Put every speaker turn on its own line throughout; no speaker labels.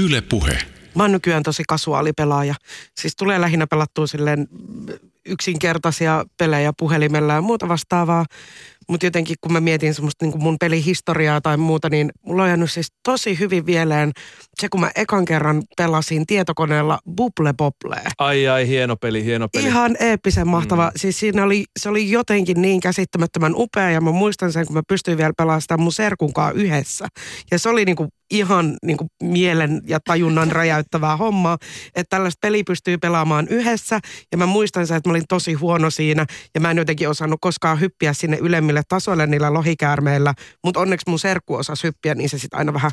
Yle Puhe.
Mä oon nykyään tosi kasuaali pelaaja. Siis tulee lähinnä pelattua silleen yksinkertaisia pelejä puhelimella ja muuta vastaavaa. Mutta jotenkin kun mä mietin semmoista niin mun pelihistoriaa tai muuta, niin mulla on jäänyt siis tosi hyvin vieleen se, kun mä ekan kerran pelasin tietokoneella Bubble Bobble.
Ai ai, hieno peli, hieno peli.
Ihan eeppisen mahtava. Mm. Siis siinä oli, se oli jotenkin niin käsittämättömän upea ja mä muistan sen, kun mä pystyin vielä pelaamaan sitä mun serkunkaan yhdessä. Ja se oli niinku ihan niinku mielen ja tajunnan räjäyttävää hommaa, että tällaista peliä pystyy pelaamaan yhdessä. Ja mä muistan sen, että mä olin tosi huono siinä ja mä en jotenkin osannut koskaan hyppiä sinne ylemmille tasoille niillä lohikäärmeillä. Mutta onneksi mun serkku osasi hyppiä, niin se sitten aina vähän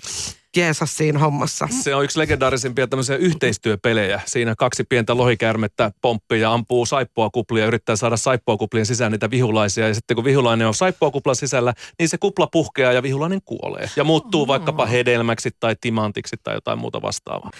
jeesas siinä hommassa.
Se on yksi legendaarisimpia tämmöisiä yhteistyöpelejä. Siinä kaksi pientä lohikäärmettä pomppii ja ampuu saippua kuplia ja yrittää saada saippua kuplien sisään niitä vihulaisia. Ja sitten kun vihulainen on saippua kuplan sisällä, niin se kupla puhkeaa ja vihulainen kuolee. Ja muuttuu oh. vaikkapa hedelmäksi tai timantiksi tai jotain muuta vastaavaa.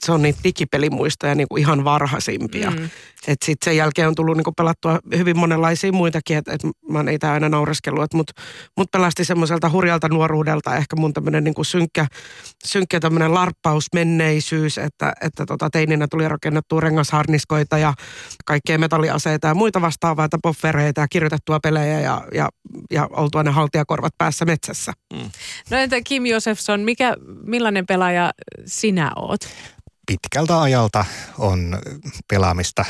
Se on niitä digipelimuistoja niin kuin ihan varhaisimpia. Mm. Et sit sen jälkeen on tullut niinku pelattua hyvin monenlaisia muitakin, että et mä oon niitä aina naureskellut, mutta mut pelasti semmoiselta hurjalta nuoruudelta ehkä mun tämmöinen niinku synkkä, synkkä tämmöinen larppausmenneisyys, että, että tota teininä tuli rakennettua rengasharniskoita ja kaikkea metalliaseita ja muita vastaavaa, että poffereita ja kirjoitettua pelejä ja, ja, ja oltua ne haltijakorvat päässä metsässä. Mm.
No entä Kim Josefson, mikä, millainen pelaaja sinä oot?
pitkältä ajalta on pelaamista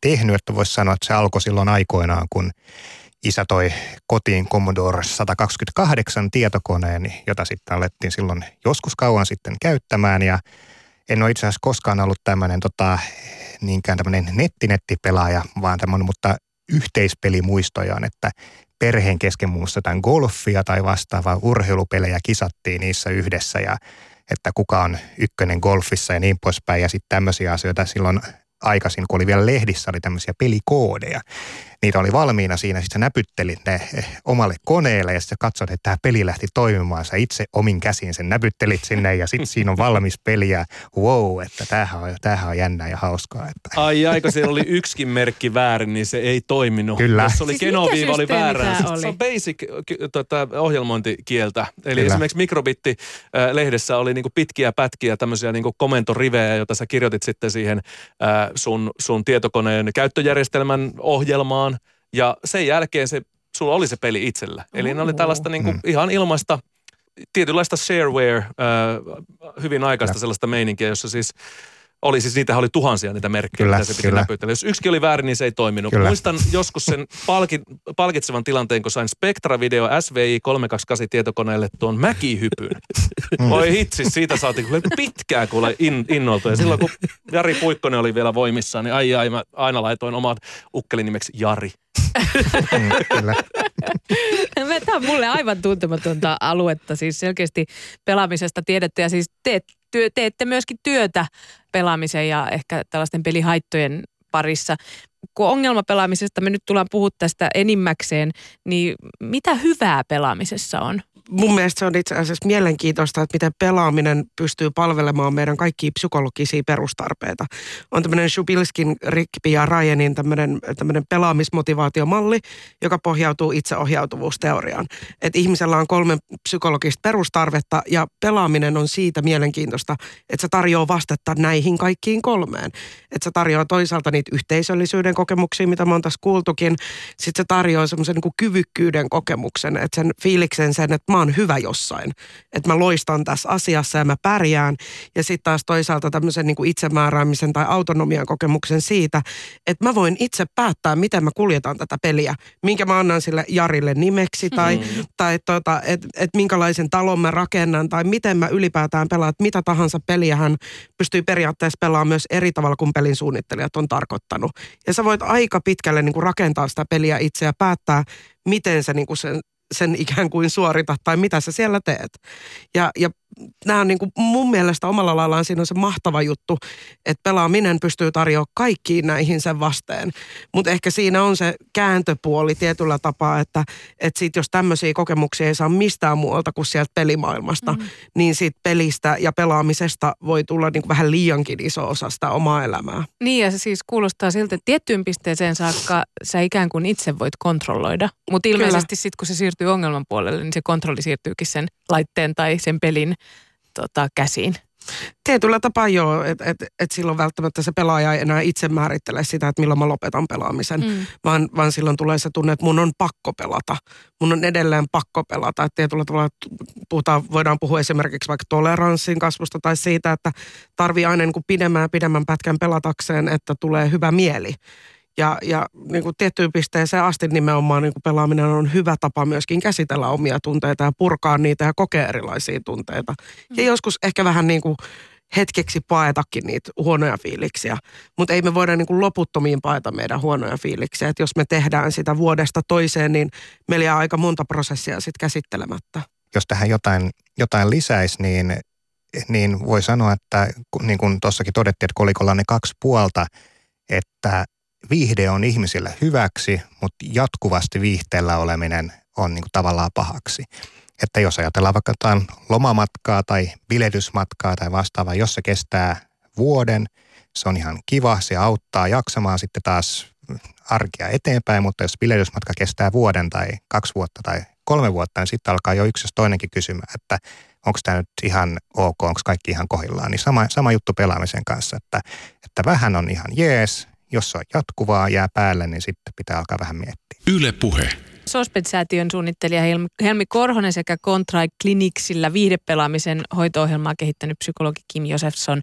tehnyt, että voisi sanoa, että se alkoi silloin aikoinaan, kun isä toi kotiin Commodore 128 tietokoneen, jota sitten alettiin silloin joskus kauan sitten käyttämään ja en ole itse asiassa koskaan ollut tämmöinen tota, niinkään tämmöinen nettinettipelaaja, vaan tämmöinen, mutta yhteispelimuistojaan, että perheen kesken muussa jotain golfia tai vastaavaa urheilupelejä kisattiin niissä yhdessä ja että kuka on ykkönen golfissa ja niin poispäin. Ja sitten tämmöisiä asioita silloin aikaisin, kun oli vielä lehdissä, oli tämmöisiä pelikoodeja niitä oli valmiina siinä, sitten näpyttelit ne omalle koneelle ja sitten katsot, että tämä peli lähti toimimaan. Sä itse omin käsin sen näpyttelit sinne ja sitten siinä on valmis peli ja wow, että tämähän on, tämähän on jännää ja hauskaa. Että.
Ai aika siellä oli yksikin merkki väärin, niin se ei toiminut.
Kyllä.
Jos oli siis genoviiva oli väärä. Oli? Se on basic tota, ohjelmointikieltä. Eli Kyllä. esimerkiksi Mikrobitti-lehdessä oli niinku pitkiä pätkiä tämmöisiä niinku komentorivejä, joita sä kirjoitit sitten siihen äh, sun, sun tietokoneen käyttöjärjestelmän ohjelmaan ja sen jälkeen se, sulla oli se peli itsellä. Eli ne oli tällaista niin kuin, mm. ihan ilmaista, tietynlaista shareware, äh, hyvin aikaista ja. sellaista meininkiä, jossa siis oli siis, niitä oli tuhansia niitä merkkejä, kyllä, mitä se piti näpytellä. Jos yksikin oli väärin, niin se ei toiminut. Kyllä. Muistan joskus sen palki, palkitsevan tilanteen, kun sain Spectra-video SVI 328 tietokoneelle tuon mäkihypyn. Mm. Oi hitsi, siitä saatiin pitkään kuule in, innoltu. Ja silloin kun Jari Puikkonen oli vielä voimissaan, niin ai ai, mä aina laitoin oman ukkelin nimeksi Jari.
Mm, kyllä. Tämä on mulle aivan tuntematonta aluetta, siis selkeästi pelaamisesta tiedätte ja siis teet, työ, teette myöskin työtä pelaamisen ja ehkä tällaisten pelihaittojen parissa. Kun ongelmapelaamisesta me nyt tullaan puhua tästä enimmäkseen, niin mitä hyvää pelaamisessa on?
Mun mielestä se on itse asiassa mielenkiintoista, että miten pelaaminen pystyy palvelemaan meidän kaikkia psykologisia perustarpeita. On tämmöinen Shubilskin, Rikpi ja Ryanin tämmöinen, tämmöinen pelaamismotivaatiomalli, joka pohjautuu itseohjautuvuusteoriaan. Että ihmisellä on kolme psykologista perustarvetta ja pelaaminen on siitä mielenkiintoista, että se tarjoaa vastetta näihin kaikkiin kolmeen. Että se tarjoaa toisaalta niitä yhteisöllisyyden kokemuksia, mitä me on tässä kuultukin. Sitten se tarjoaa semmoisen niin kyvykkyyden kokemuksen, että sen fiiliksen sen, että mä oon hyvä jossain. Että mä loistan tässä asiassa ja mä pärjään. Ja sitten taas toisaalta tämmöisen niin kuin itsemääräämisen tai autonomian kokemuksen siitä, että mä voin itse päättää, miten mä kuljetan tätä peliä. Minkä mä annan sille Jarille nimeksi tai, mm. tai tota, että et minkälaisen talon mä rakennan tai miten mä ylipäätään pelaan. Mitä tahansa peliä hän pystyy periaatteessa pelaamaan myös eri tavalla kuin pelin suunnittelijat on tarkoittanut. Ja sä voit aika pitkälle niin kuin rakentaa sitä peliä itse ja päättää, miten sä niin kuin sen sen ikään kuin suorita tai mitä sä siellä teet. Ja, ja nämä on niin kuin mun mielestä omalla laillaan siinä on se mahtava juttu, että pelaaminen pystyy tarjoamaan kaikkiin näihin sen vasteen. Mutta ehkä siinä on se kääntöpuoli tietyllä tapaa, että, että sit jos tämmöisiä kokemuksia ei saa mistään muualta kuin sieltä pelimaailmasta, mm-hmm. niin siitä pelistä ja pelaamisesta voi tulla niin kuin vähän liiankin iso osa sitä omaa elämää.
Niin ja se siis kuulostaa siltä, että tiettyyn pisteeseen saakka sä ikään kuin itse voit kontrolloida. Mutta ilmeisesti sitten kun se siirtyy ongelman puolelle, niin se kontrolli siirtyykin sen laitteen tai sen pelin tota, käsiin.
Tietyllä tapaa joo, että et, et silloin välttämättä se pelaaja ei enää itse määrittele sitä, että milloin mä lopetan pelaamisen, mm. vaan, vaan silloin tulee se tunne, että mun on pakko pelata. Mun on edelleen pakko pelata. Että tietyllä tavalla puhutaan, voidaan puhua esimerkiksi vaikka toleranssin kasvusta tai siitä, että tarvii aina niin kuin pidemmän ja pidemmän pätkän pelatakseen, että tulee hyvä mieli. Ja, ja niin kuin tiettyyn pisteeseen asti nimenomaan niin kuin pelaaminen on hyvä tapa myöskin käsitellä omia tunteita ja purkaa niitä ja kokea erilaisia tunteita. Ja mm. joskus ehkä vähän niin kuin hetkeksi paetakin niitä huonoja fiiliksiä. Mutta ei me voida niin kuin loputtomiin paeta meidän huonoja fiiliksiä. Et jos me tehdään sitä vuodesta toiseen, niin meillä jää aika monta prosessia sitten käsittelemättä.
Jos tähän jotain, jotain lisäisi, niin, niin voi sanoa, että niin kuin tuossakin todettiin, että kolikolla on ne kaksi puolta, että viihde on ihmisille hyväksi, mutta jatkuvasti viihteellä oleminen on niin kuin tavallaan pahaksi. Että jos ajatellaan vaikka jotain lomamatkaa tai biletysmatkaa tai vastaavaa, jos se kestää vuoden, se on ihan kiva, se auttaa jaksamaan sitten taas arkia eteenpäin, mutta jos biletysmatka kestää vuoden tai kaksi vuotta tai kolme vuotta, niin sitten alkaa jo yksi toinenkin kysymä, että onko tämä nyt ihan ok, onko kaikki ihan kohillaan. Niin sama, sama juttu pelaamisen kanssa, että, että vähän on ihan jees, jos se on jatkuvaa, jää päälle, niin sitten pitää alkaa vähän miettiä. Yle puhe.
Sospet-säätiön suunnittelija Helmi Korhonen sekä Contrai Clinicsillä viihdepelaamisen hoito-ohjelmaa kehittänyt psykologi Kim Josefsson.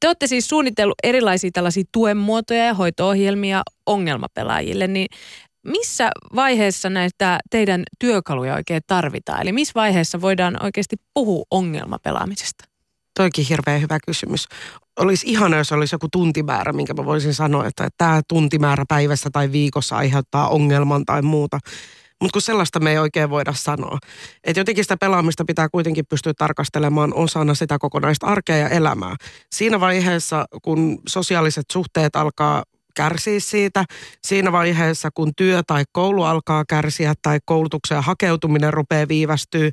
Te olette siis suunnitellut erilaisia tällaisia tuen muotoja ja hoito-ohjelmia ongelmapelaajille, niin missä vaiheessa näitä teidän työkaluja oikein tarvitaan? Eli missä vaiheessa voidaan oikeasti puhua ongelmapelaamisesta?
Toikin hirveän hyvä kysymys. Olisi ihana, jos olisi joku tuntimäärä, minkä mä voisin sanoa, että, tämä tuntimäärä päivässä tai viikossa aiheuttaa ongelman tai muuta. Mutta kun sellaista me ei oikein voida sanoa. Että jotenkin sitä pelaamista pitää kuitenkin pystyä tarkastelemaan osana sitä kokonaista arkea ja elämää. Siinä vaiheessa, kun sosiaaliset suhteet alkaa kärsiä siitä siinä vaiheessa, kun työ tai koulu alkaa kärsiä tai koulutukseen hakeutuminen rupeaa viivästyä.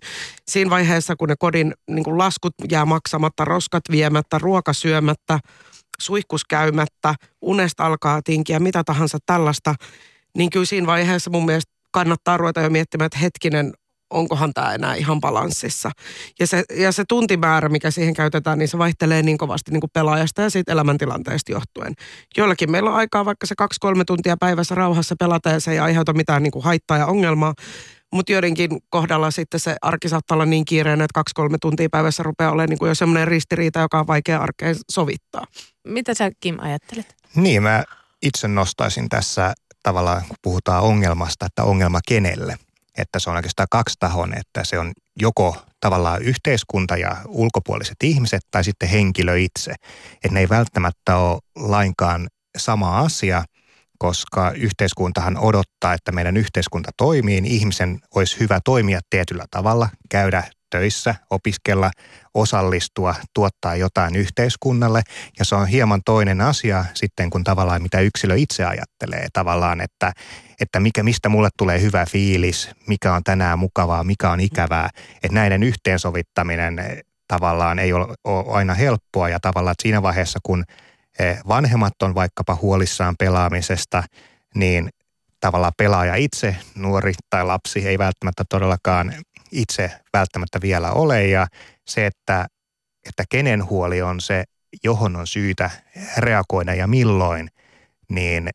Siinä vaiheessa, kun ne kodin niin kuin laskut jää maksamatta, roskat viemättä, ruoka syömättä, suihkus käymättä, unesta alkaa tinkiä, mitä tahansa tällaista, niin kyllä siinä vaiheessa mun mielestä kannattaa ruveta jo miettimään, että hetkinen, onkohan tämä enää ihan balanssissa. Ja se, ja se tuntimäärä, mikä siihen käytetään, niin se vaihtelee niin kovasti niin kuin pelaajasta ja siitä elämäntilanteesta johtuen. Joillakin meillä on aikaa vaikka se kaksi-kolme tuntia päivässä rauhassa pelata ja se ei aiheuta mitään niin kuin haittaa ja ongelmaa. Mutta joidenkin kohdalla sitten se arki saattaa olla niin kiireinen, että kaksi-kolme tuntia päivässä rupeaa olemaan niin kuin jo semmoinen ristiriita, joka on vaikea arkeen sovittaa.
Mitä sä Kim ajattelet?
Niin, mä itse nostaisin tässä tavallaan, kun puhutaan ongelmasta, että ongelma kenelle – että se on oikeastaan kaksitahoinen, että se on joko tavallaan yhteiskunta ja ulkopuoliset ihmiset tai sitten henkilö itse. Että ne ei välttämättä ole lainkaan sama asia, koska yhteiskuntahan odottaa, että meidän yhteiskunta toimii, niin ihmisen olisi hyvä toimia tietyllä tavalla, käydä töissä, opiskella, osallistua, tuottaa jotain yhteiskunnalle. Ja se on hieman toinen asia sitten, kun tavallaan mitä yksilö itse ajattelee tavallaan, että, että mikä, mistä mulle tulee hyvä fiilis, mikä on tänään mukavaa, mikä on ikävää. Että näiden yhteensovittaminen tavallaan ei ole, ole aina helppoa ja tavallaan että siinä vaiheessa, kun eh, vanhemmat on vaikkapa huolissaan pelaamisesta, niin tavallaan pelaaja itse, nuori tai lapsi, ei välttämättä todellakaan itse välttämättä vielä ole ja se, että, että kenen huoli on se, johon on syytä reagoida ja milloin, niin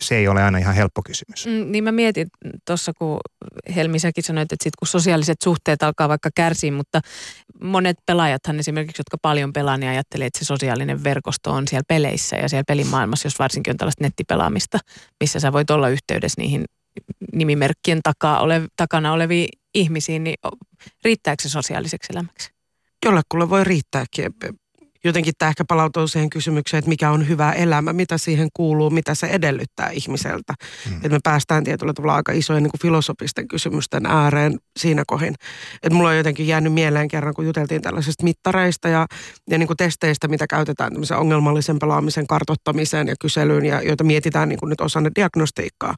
se ei ole aina ihan helppo kysymys.
Mm, niin mä mietin tuossa, kun Helmi säkin sanoit, että sit kun sosiaaliset suhteet alkaa vaikka kärsiä, mutta monet pelaajathan esimerkiksi, jotka paljon pelaa, niin ajattelee, että se sosiaalinen verkosto on siellä peleissä ja siellä pelimaailmassa, jos varsinkin on tällaista nettipelaamista, missä sä voit olla yhteydessä niihin nimimerkkien takaa ole, takana oleviin ihmisiin, niin riittääkö se sosiaaliseksi elämäksi?
Jollekulle voi riittääkin jotenkin tämä ehkä palautuu siihen kysymykseen, että mikä on hyvä elämä, mitä siihen kuuluu, mitä se edellyttää ihmiseltä. Mm. Että me päästään tietyllä tavalla aika isojen niin kuin filosofisten kysymysten ääreen siinä kohin. Että mulla on jotenkin jäänyt mieleen kerran, kun juteltiin tällaisista mittareista ja, ja niin kuin testeistä, mitä käytetään tämmöisen ongelmallisen pelaamisen kartottamiseen ja kyselyyn, ja joita mietitään niin kuin nyt osana diagnostiikkaa.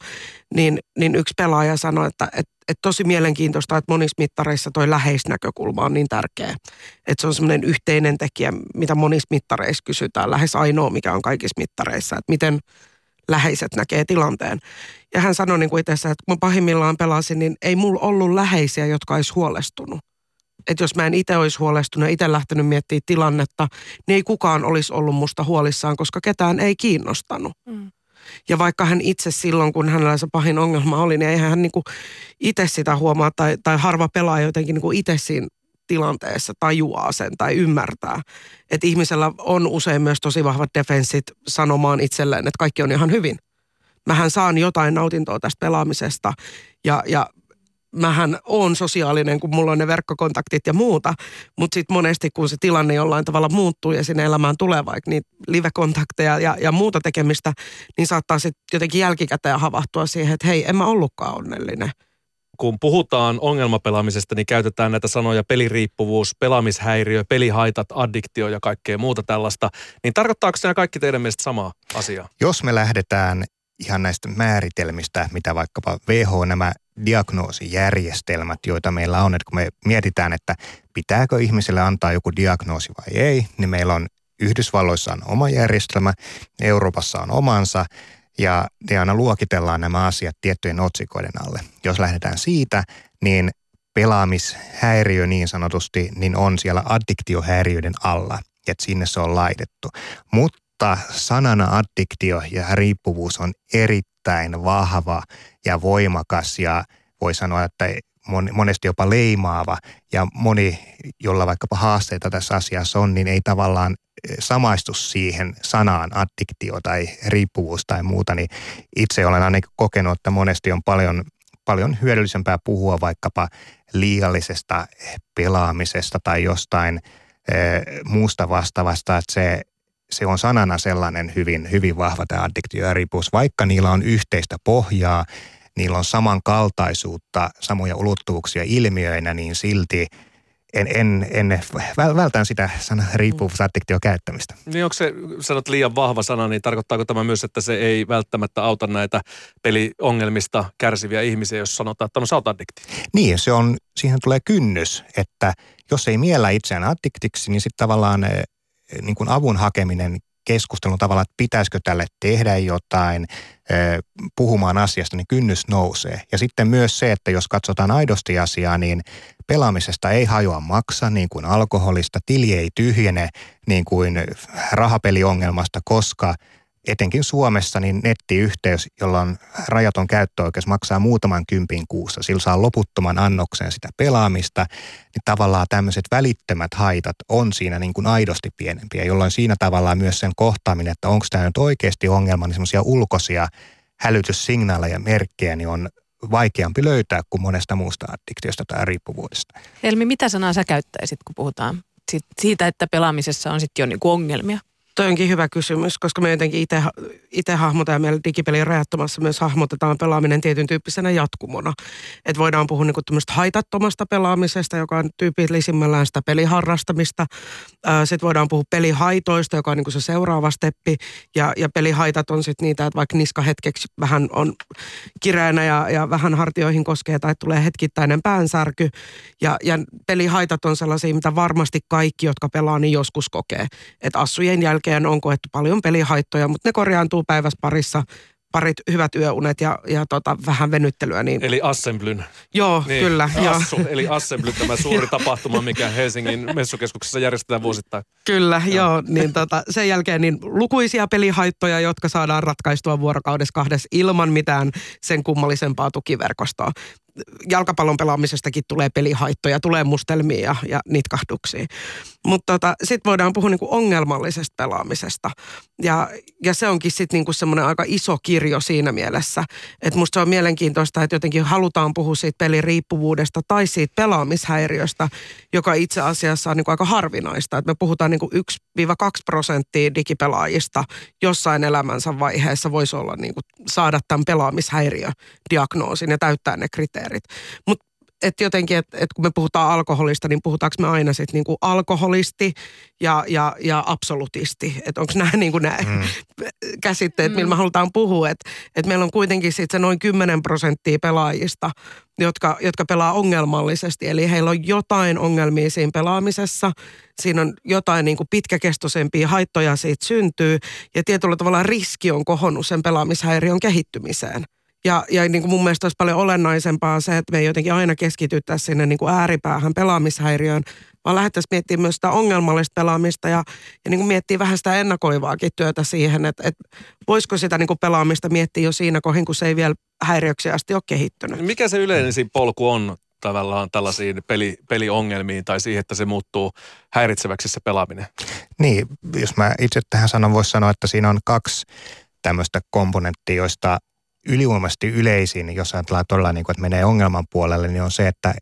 Niin, niin yksi pelaaja sanoi, että, että että tosi mielenkiintoista, että monissa mittareissa toi läheisnäkökulma on niin tärkeä. Että se on semmoinen yhteinen tekijä, mitä monissa mittareissa kysytään, lähes ainoa, mikä on kaikissa mittareissa, että miten läheiset näkee tilanteen. Ja hän sanoi niin kuin itse, että kun pahimmillaan pelasin, niin ei mulla ollut läheisiä, jotka olisi huolestunut. että jos mä en itse olisi huolestunut ja itse lähtenyt miettimään tilannetta, niin ei kukaan olisi ollut musta huolissaan, koska ketään ei kiinnostanut. Mm. Ja vaikka hän itse silloin, kun hänellä se pahin ongelma oli, niin eihän hän niinku itse sitä huomaa tai, tai harva pelaa jotenkin niinku itse siinä tilanteessa tajuaa sen tai ymmärtää. Että ihmisellä on usein myös tosi vahvat defenssit sanomaan itselleen, että kaikki on ihan hyvin. Mähän saan jotain nautintoa tästä pelaamisesta ja, ja mähän on sosiaalinen, kun mulla on ne verkkokontaktit ja muuta, mutta sitten monesti kun se tilanne jollain tavalla muuttuu ja sinne elämään tulee vaikka niitä live-kontakteja ja, ja muuta tekemistä, niin saattaa sitten jotenkin jälkikäteen havahtua siihen, että hei, en mä ollutkaan onnellinen.
Kun puhutaan ongelmapelaamisesta, niin käytetään näitä sanoja peliriippuvuus, pelaamishäiriö, pelihaitat, addiktio ja kaikkea muuta tällaista. Niin tarkoittaako nämä kaikki teidän mielestä samaa asiaa?
Jos me lähdetään ihan näistä määritelmistä, mitä vaikkapa WHO nämä diagnoosijärjestelmät, joita meillä on, että kun me mietitään, että pitääkö ihmiselle antaa joku diagnoosi vai ei, niin meillä on Yhdysvalloissa on oma järjestelmä, Euroopassa on omansa ja ne aina luokitellaan nämä asiat tiettyjen otsikoiden alle. Jos lähdetään siitä, niin pelaamishäiriö niin sanotusti, niin on siellä addiktiohäiriöiden alla, että sinne se on laitettu. Mutta mutta sanana addiktio ja riippuvuus on erittäin vahva ja voimakas ja voi sanoa, että monesti jopa leimaava. Ja moni, jolla vaikkapa haasteita tässä asiassa on, niin ei tavallaan eh, samaistu siihen sanaan addiktio tai riippuvuus tai muuta, niin itse olen ainakin kokenut, että monesti on paljon, paljon hyödyllisempää puhua vaikkapa liiallisesta pelaamisesta tai jostain eh, muusta vastaavasta, että se se on sanana sellainen hyvin, hyvin vahva tämä addiktio ja riippuvuus. Vaikka niillä on yhteistä pohjaa, niillä on samankaltaisuutta, samoja ulottuvuuksia ilmiöinä, niin silti en, en, en vältän sitä sana riippuvuusaddiktio käyttämistä.
Niin onko se, sanot liian vahva sana, niin tarkoittaako tämä myös, että se ei välttämättä auta näitä peliongelmista kärsiviä ihmisiä, jos sanotaan, että no sä oot addikti?
Niin, se on, siihen tulee kynnys, että jos ei miellä itseään addiktiksi, niin sitten tavallaan eh, niin kuin avun hakeminen keskustelun tavalla, että pitäisikö tälle tehdä jotain, puhumaan asiasta, niin kynnys nousee. Ja sitten myös se, että jos katsotaan aidosti asiaa, niin pelaamisesta ei hajoa maksa niin kuin alkoholista, tili ei tyhjene niin kuin rahapeliongelmasta, koska – etenkin Suomessa niin nettiyhteys, jolla on rajaton käyttöoikeus, maksaa muutaman kympin kuussa. Sillä saa loputtoman annoksen sitä pelaamista, niin tavallaan tämmöiset välittömät haitat on siinä niin kuin aidosti pienempiä, jolloin siinä tavallaan myös sen kohtaaminen, että onko tämä nyt oikeasti ongelma, niin semmoisia ulkoisia hälytyssignaaleja, merkkejä, niin on vaikeampi löytää kuin monesta muusta addiktiosta tai riippuvuudesta.
Elmi, mitä sanaa sä käyttäisit, kun puhutaan siitä, että pelaamisessa on sitten jo niinku ongelmia?
Toi onkin hyvä kysymys, koska me jotenkin itse, ja meillä digipelin rajattomassa myös hahmotetaan pelaaminen tietyn tyyppisenä jatkumona. Että voidaan puhua niinku haitattomasta pelaamisesta, joka on tyypillisimmillään sitä peliharrastamista. Sitten voidaan puhua pelihaitoista, joka on niinku se seuraava steppi. Ja, ja pelihaitat on sitten niitä, että vaikka niska hetkeksi vähän on kireänä ja, ja vähän hartioihin koskee tai tulee hetkittäinen päänsärky. Ja, ja pelihaitat on sellaisia, mitä varmasti kaikki, jotka pelaa, niin joskus kokee. Että assujen jälkeen jälkeen on koettu paljon pelihaittoja, mutta ne korjaantuu päivässä parissa parit hyvät yöunet ja, ja tota, vähän venyttelyä. Niin...
Eli Assemblyn.
Joo, niin, kyllä.
Assu, joo. eli Assembly, tämä suuri tapahtuma, mikä Helsingin messukeskuksessa järjestetään vuosittain.
Kyllä, joo. joo niin tota, sen jälkeen niin lukuisia pelihaittoja, jotka saadaan ratkaistua vuorokaudessa kahdessa ilman mitään sen kummallisempaa tukiverkostoa jalkapallon pelaamisestakin tulee pelihaittoja, tulee mustelmia ja, ja nitkahduksia. Mutta tota, sitten voidaan puhua niinku ongelmallisesta pelaamisesta. Ja, ja se onkin sitten niinku semmoinen aika iso kirjo siinä mielessä. Että musta se on mielenkiintoista, että jotenkin halutaan puhua siitä peliriippuvuudesta tai siitä pelaamishäiriöstä, joka itse asiassa on niinku aika harvinaista. Että me puhutaan niinku 1-2 prosenttia digipelaajista jossain elämänsä vaiheessa voisi olla niinku saada tämän pelaamishäiriödiagnoosin ja täyttää ne kriteerit. Mutta että jotenkin, että et kun me puhutaan alkoholista, niin puhutaanko me aina sitten niinku alkoholisti ja, ja, ja absolutisti. Että onko nämä niinku nämä mm. käsitteet, mm. millä me halutaan puhua. Että et meillä on kuitenkin sitten se noin 10 prosenttia pelaajista, jotka, jotka pelaa ongelmallisesti. Eli heillä on jotain ongelmia siinä pelaamisessa. Siinä on jotain niin kuin pitkäkestoisempia haittoja siitä syntyy. Ja tietyllä tavalla riski on kohonnut sen pelaamishäiriön kehittymiseen. Ja, ja niin kuin mun mielestä olisi paljon olennaisempaa se, että me ei jotenkin aina keskityttäisiin sinne niin kuin ääripäähän pelaamishäiriöön, vaan lähdettäisiin miettimään myös sitä ongelmallista pelaamista ja, ja niin kuin miettiä vähän sitä ennakoivaakin työtä siihen, että, että voisiko sitä niin kuin pelaamista miettiä jo siinä kohin, kun se ei vielä häiriöksi asti ole kehittynyt.
Mikä se yleisin polku on tavallaan tällaisiin peli, peliongelmiin tai siihen, että se muuttuu häiritseväksi se pelaaminen?
Niin, jos mä itse tähän sanon, voisi sanoa, että siinä on kaksi tämmöistä komponenttia, joista ylivoimaisesti yleisin, jos ajatellaan todella niin kuin, että menee ongelman puolelle, niin on se, että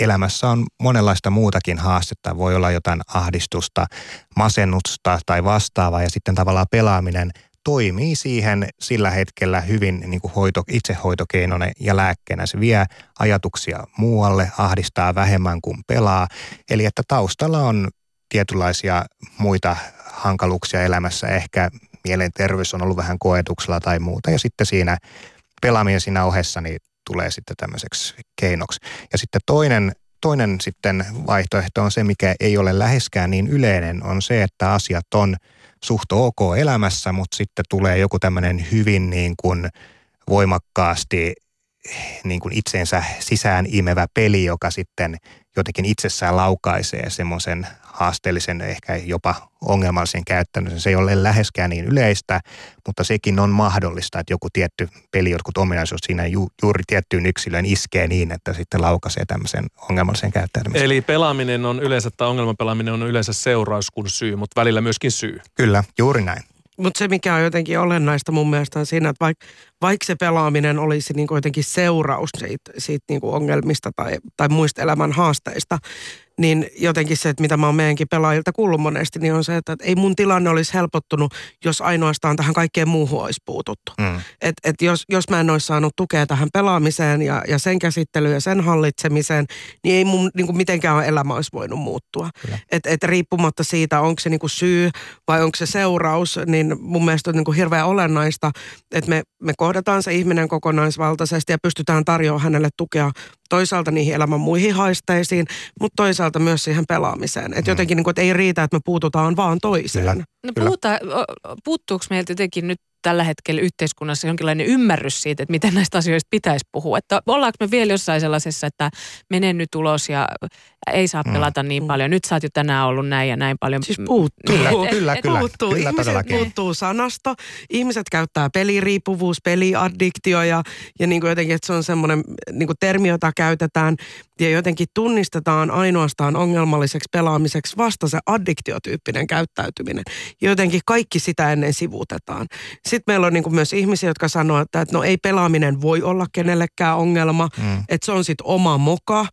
elämässä on monenlaista muutakin haastetta. Voi olla jotain ahdistusta, masennusta tai vastaavaa ja sitten tavallaan pelaaminen toimii siihen sillä hetkellä hyvin niin kuin hoito, itsehoitokeinona ja lääkkeenä. Se vie ajatuksia muualle, ahdistaa vähemmän kuin pelaa. Eli että taustalla on tietynlaisia muita hankaluuksia elämässä. Ehkä mielenterveys on ollut vähän koetuksella tai muuta. Ja sitten siinä pelaaminen siinä ohessa niin tulee sitten tämmöiseksi keinoksi. Ja sitten toinen, toinen sitten vaihtoehto on se, mikä ei ole läheskään niin yleinen, on se, että asiat on suht ok elämässä, mutta sitten tulee joku tämmöinen hyvin niin kuin voimakkaasti niin kuin itseensä sisään imevä peli, joka sitten jotenkin itsessään laukaisee semmoisen haasteellisen, ehkä jopa ongelmallisen käyttämisen. Se ei ole läheskään niin yleistä, mutta sekin on mahdollista, että joku tietty peli, jotkut ominaisuus siinä ju, juuri tiettyyn yksilöön iskee niin, että sitten laukaisee tämmöisen ongelmallisen käyttäytymisen.
Eli pelaaminen on yleensä, tai ongelmapelaaminen on yleensä seuraus kuin syy, mutta välillä myöskin syy.
Kyllä, juuri näin.
Mutta se, mikä on jotenkin olennaista mun mielestä on siinä, että vaikka vaik se pelaaminen olisi niin jotenkin seuraus siitä, siitä niin ongelmista tai, tai muista elämän haasteista, niin jotenkin se, että mitä mä oon meidänkin pelaajilta kuullut monesti, niin on se, että, ei mun tilanne olisi helpottunut, jos ainoastaan tähän kaikkeen muuhun olisi puututtu. Mm. Et, et jos, jos mä en olisi saanut tukea tähän pelaamiseen ja, ja sen käsittelyyn ja sen hallitsemiseen, niin ei mun niin kuin mitenkään elämä olisi voinut muuttua. Et, et riippumatta siitä, onko se niin kuin syy vai onko se seuraus, niin mun mielestä on niin kuin hirveän olennaista, että me, me kohdataan se ihminen kokonaisvaltaisesti ja pystytään tarjoamaan hänelle tukea toisaalta niihin elämän muihin haisteisiin, mutta toisaalta myös siihen pelaamiseen. Että mm. jotenkin niin kuin, että ei riitä, että me puututaan vaan toiseen. Kyllä.
No puhuta, puuttuuko meiltä jotenkin nyt tällä hetkellä yhteiskunnassa jonkinlainen ymmärrys siitä, että miten näistä asioista pitäisi puhua. Että ollaanko me vielä jossain sellaisessa, että mene nyt ulos ja ei saa mm. pelata niin mm. paljon. Nyt sä oot jo tänään ollut näin ja näin paljon.
Siis puuttuu.
Niin, et, kyllä, et, kyllä,
puuttuu.
kyllä,
Ihmiset
todellakin.
puuttuu sanasto. Ihmiset käyttää peliriippuvuus, peliaddiktio ja, ja niin kuin jotenkin, että se on semmoinen niin kuin termi, jota käytetään ja jotenkin tunnistetaan ainoastaan ongelmalliseksi pelaamiseksi vasta se addiktiotyyppinen käyttäytyminen. Ja jotenkin kaikki sitä ennen sivuutetaan. Sitten meillä on niin kuin myös ihmisiä, jotka sanoo, että, että no ei pelaaminen voi olla kenellekään ongelma, mm. että se on sitten oma moka.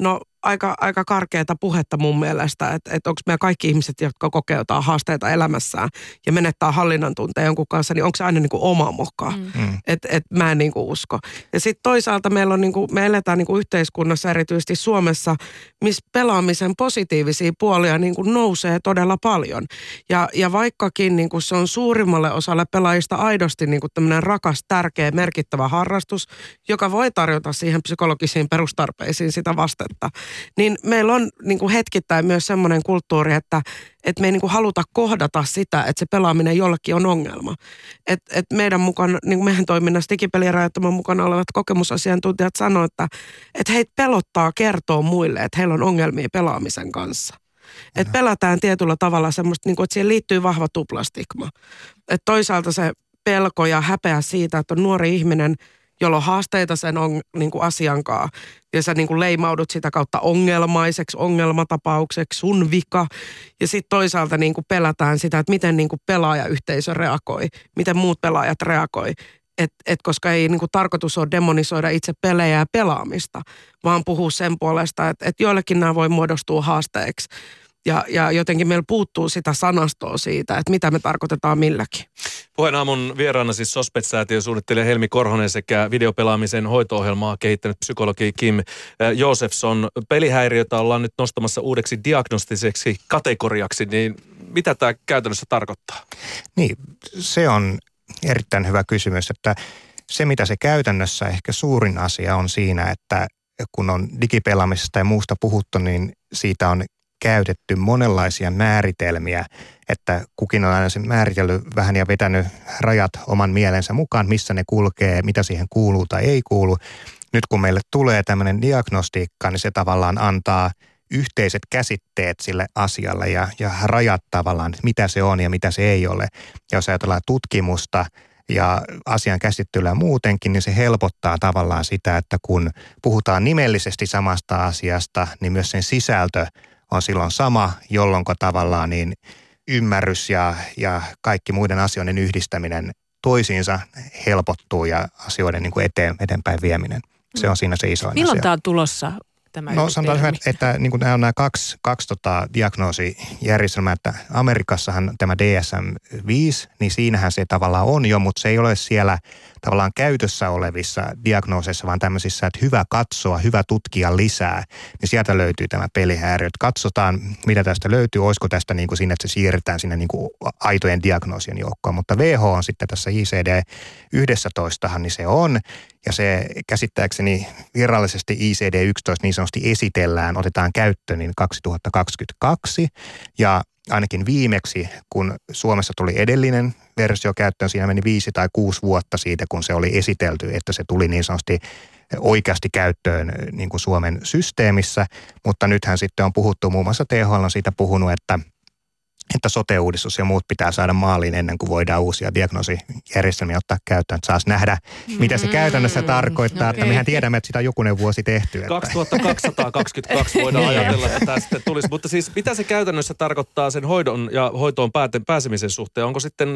No aika, aika karkeata puhetta mun mielestä, että, että onko meidän kaikki ihmiset, jotka kokee jotain haasteita elämässään ja menettää hallinnan tunteen jonkun kanssa, niin onko se aina niin kuin oma moka? Mm. mm. Että et mä en niin kuin usko. Ja sitten toisaalta meillä on niin kuin, me eletään niin kuin yhteiskunnassa, erityisesti Suomessa, missä pelaamisen positiivisia puolia niin kuin nousee todella paljon. Ja, ja vaikkakin niin kuin se on suurimmalle osalle pelaajista aidosti niin kuin tämmöinen rakas, tärkeä, merkittävä harrastus, joka voi tarjota siihen psykologisiin perustarpeisiin sitä vastetta, niin meillä on niin kuin hetkittäin myös semmoinen kulttuuri, että, että me ei niin kuin haluta kohdata sitä, että se pelaaminen jollekin on ongelma. Et, et meidän mukaan, niin kuin meidän toiminnassa digipelien rajoittaman mukana olevat kokemusasiantuntijat sanoivat, että, että heitä pelottaa kertoa muille, että heillä on ongelmia pelaamisen kanssa. Että pelätään tietyllä tavalla semmoista, niin kuin, että siihen liittyy vahva tuplastigma. Että toisaalta se pelko ja häpeä siitä, että on nuori ihminen – jolla on haasteita sen on, niin kuin asiankaan. Ja sä niin kuin leimaudut sitä kautta ongelmaiseksi, ongelmatapaukseksi, sun vika. Ja sitten toisaalta niin kuin pelätään sitä, että miten niin kuin pelaajayhteisö reagoi, miten muut pelaajat reagoi. Et, et koska ei niin kuin tarkoitus ole demonisoida itse pelejä ja pelaamista, vaan puhua sen puolesta, että et joillekin nämä voi muodostua haasteeksi ja, ja jotenkin meillä puuttuu sitä sanastoa siitä, että mitä me tarkoitetaan milläkin.
Puheen aamun vieraana siis Sospet-säätiön suunnittelija Helmi Korhonen sekä videopelaamisen hoito-ohjelmaa kehittänyt psykologi Kim Josefson. Pelihäiriötä ollaan nyt nostamassa uudeksi diagnostiseksi kategoriaksi, niin mitä tämä käytännössä tarkoittaa?
Niin, se on erittäin hyvä kysymys, että se mitä se käytännössä ehkä suurin asia on siinä, että kun on digipelaamisesta ja muusta puhuttu, niin siitä on käytetty monenlaisia määritelmiä, että kukin on aina sen määritellyt vähän ja vetänyt rajat oman mielensä mukaan, missä ne kulkee, mitä siihen kuuluu tai ei kuulu. Nyt kun meille tulee tämmöinen diagnostiikka, niin se tavallaan antaa yhteiset käsitteet sille asialle ja, ja rajat tavallaan, mitä se on ja mitä se ei ole. Ja jos ajatellaan tutkimusta – ja asian käsittelyä muutenkin, niin se helpottaa tavallaan sitä, että kun puhutaan nimellisesti samasta asiasta, niin myös sen sisältö on silloin sama, jolloin tavallaan niin ymmärrys ja, ja kaikki muiden asioiden yhdistäminen toisiinsa helpottuu ja asioiden niin kuin eteen, eteenpäin vieminen. Se on siinä se iso
Milloin asia. tämä on tulossa? tämä
No sanotaan hyvä, että niin kuin nämä on nämä kaksi, kaksi tota, diagnoosijärjestelmää, että Amerikassahan tämä DSM-5, niin siinähän se tavallaan on jo, mutta se ei ole siellä tavallaan käytössä olevissa diagnooseissa, vaan tämmöisissä, että hyvä katsoa, hyvä tutkia lisää, niin sieltä löytyy tämä pelihäiriö. Katsotaan, mitä tästä löytyy, olisiko tästä niin kuin sinne, että se siirretään sinne niin kuin aitojen diagnoosien joukkoon. Mutta WHO on sitten tässä ICD-11, niin se on, ja se käsittääkseni virallisesti ICD-11 niin sanotusti esitellään, otetaan käyttöön niin 2022. Ja ainakin viimeksi, kun Suomessa tuli edellinen versio käyttöön, siinä meni viisi tai kuusi vuotta siitä, kun se oli esitelty, että se tuli niin sanotusti oikeasti käyttöön niin kuin Suomen systeemissä. Mutta nythän sitten on puhuttu, muun muassa THL on siitä puhunut, että – että sote-uudistus ja muut pitää saada maaliin ennen kuin voidaan uusia diagnoosijärjestelmiä ottaa käyttöön. Että saisi nähdä, mitä se käytännössä mm, tarkoittaa, okay. että mehän tiedämme, että sitä on jokunen vuosi tehty. Että.
2222 voidaan niin. ajatella, että tästä tulisi. Mutta siis mitä se käytännössä tarkoittaa sen hoidon ja hoitoon pääsemisen suhteen? Onko sitten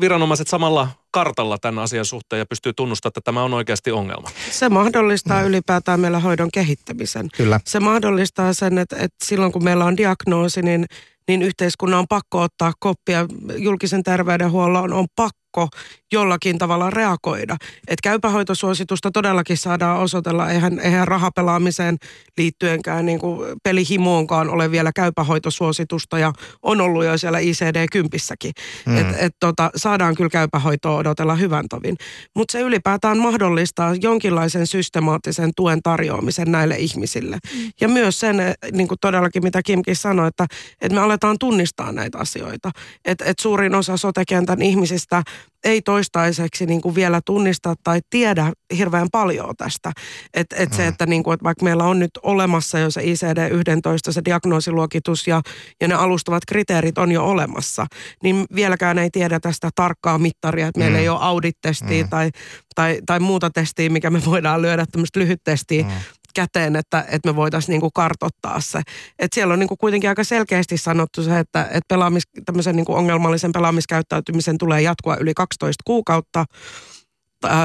viranomaiset samalla kartalla tämän asian suhteen ja pystyy tunnustamaan, että tämä on oikeasti ongelma?
Se mahdollistaa mm. ylipäätään meillä hoidon kehittämisen.
Kyllä.
Se mahdollistaa sen, että, että silloin kun meillä on diagnoosi, niin niin yhteiskunnan on pakko ottaa koppia. Julkisen terveydenhuollon on pakko pakko jollakin tavalla reagoida. Että käypähoitosuositusta todellakin saadaan osoitella, eihän, eihän rahapelaamiseen liittyenkään niin kuin pelihimoonkaan ole vielä käypähoitosuositusta ja on ollut jo siellä ICD-kympissäkin. Mm. Että et, tota, saadaan kyllä käypähoitoa odotella hyvän tovin. Mutta se ylipäätään mahdollistaa jonkinlaisen systemaattisen tuen tarjoamisen näille ihmisille. Mm. Ja myös sen, eh, niin kuin todellakin mitä Kimkin sanoi, että, että me aletaan tunnistaa näitä asioita. Että et suurin osa sotekentän ihmisistä ei toistaiseksi niin kuin vielä tunnista tai tiedä hirveän paljon tästä. Et, et mm. se, että, niin kuin, että vaikka meillä on nyt olemassa jo se ICD-11, se diagnoosiluokitus ja, ja ne alustavat kriteerit on jo olemassa, niin vieläkään ei tiedä tästä tarkkaa mittaria, että meillä mm. ei ole audit-testiä mm. tai, tai, tai muuta testiä, mikä me voidaan lyödä tämmöistä lyhyttestiä mm käteen, että, että me voitaisiin niinku kartottaa se. Et siellä on niinku kuitenkin aika selkeästi sanottu se, että, että pelaamis, tämmöisen niinku ongelmallisen pelaamiskäyttäytymisen tulee jatkua yli 12 kuukautta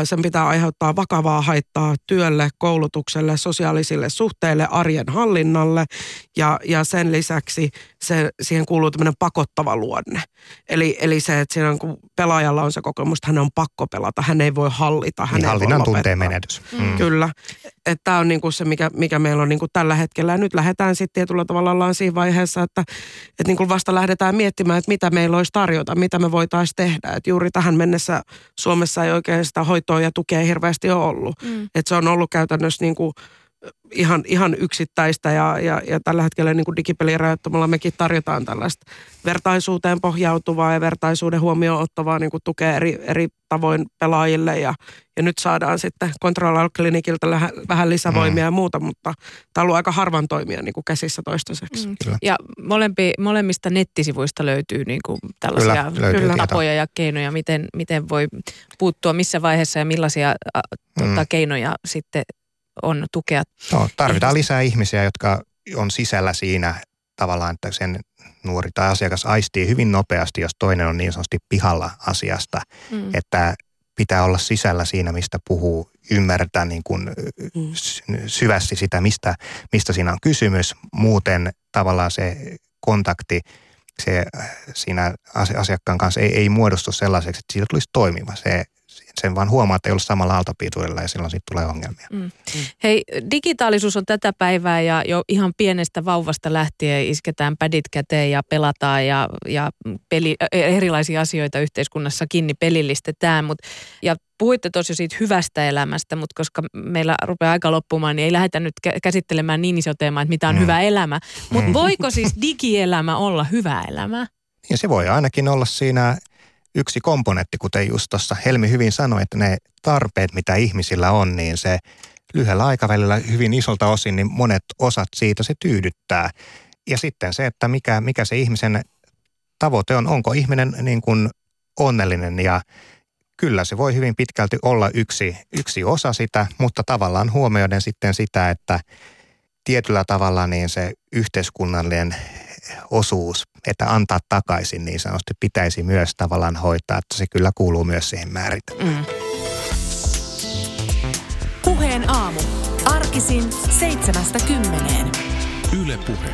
sen pitää aiheuttaa vakavaa haittaa työlle, koulutukselle, sosiaalisille suhteille, arjen hallinnalle ja, ja sen lisäksi se, siihen kuuluu tämmöinen pakottava luonne. Eli, eli se, että siinä on, kun pelaajalla on se kokemus, että hän on pakko pelata, hän ei voi hallita, hän niin, ei
hallinnan voi tunteen menetys.
Mm. Kyllä. Että tämä on niinku se, mikä, mikä meillä on niinku tällä hetkellä. Ja nyt lähdetään sitten tietyllä tavalla ollaan siinä vaiheessa, että, että niinku vasta lähdetään miettimään, että mitä meillä olisi tarjota, mitä me voitaisiin tehdä. Et juuri tähän mennessä Suomessa ei oikein sitä hoitoa ja tukea hirveästi ole ollut. Mm. Että se on ollut käytännössä niinku ihan, ihan yksittäistä ja, ja, ja tällä hetkellä niin kuin digipelirajoittamalla mekin tarjotaan tällaista vertaisuuteen pohjautuvaa ja vertaisuuden huomioon ottavaa niin kuin tukea eri, eri tavoin pelaajille ja, ja nyt saadaan sitten Control Klinikiltä vähän lisävoimia mm. ja muuta, mutta tämä on ollut aika harvan toimia niin kuin käsissä toistaiseksi. Mm.
Ja molempi, molemmista nettisivuista löytyy niin kuin tällaisia kyllä, kyllä. tapoja ja keinoja, miten, miten voi puuttua missä vaiheessa ja millaisia a, tuota, mm. keinoja sitten on tukea.
No, tarvitaan lisää ihmisiä, jotka on sisällä siinä tavallaan, että sen nuori tai asiakas aistii hyvin nopeasti, jos toinen on niin sanotusti pihalla asiasta. Mm. Että pitää olla sisällä siinä, mistä puhuu, ymmärtää niin kuin mm. syvästi sitä, mistä, mistä siinä on kysymys. Muuten tavallaan se kontakti se, siinä asiakkaan kanssa ei, ei muodostu sellaiseksi, että siitä tulisi toimiva. Se, sen vaan huomaa, että ei ole samalla aaltopituudella ja silloin siitä tulee ongelmia. Mm. Mm.
Hei, digitaalisuus on tätä päivää ja jo ihan pienestä vauvasta lähtien isketään pädit käteen ja pelataan ja, ja peli, erilaisia asioita yhteiskunnassa kiinni pelillistetään. Mut, ja puhuitte tosiaan siitä hyvästä elämästä, mutta koska meillä rupeaa aika loppumaan, niin ei lähdetä nyt käsittelemään niin iso teema, että mitä on mm. hyvä elämä. Mutta mm. voiko siis digielämä olla hyvä elämä?
Ja se voi ainakin olla siinä yksi komponentti, kuten just tuossa Helmi hyvin sanoi, että ne tarpeet, mitä ihmisillä on, niin se lyhyellä aikavälillä hyvin isolta osin, niin monet osat siitä se tyydyttää. Ja sitten se, että mikä, mikä se ihmisen tavoite on, onko ihminen niin kuin onnellinen ja kyllä se voi hyvin pitkälti olla yksi, yksi osa sitä, mutta tavallaan huomioiden sitten sitä, että tietyllä tavalla niin se yhteiskunnallinen osuus, että antaa takaisin niin sanotusti, pitäisi myös tavallaan hoitaa, että se kyllä kuuluu myös siihen määritelmään. Mm.
Puheen aamu. Arkisin seitsemästä kymmeneen. Yle Puhe.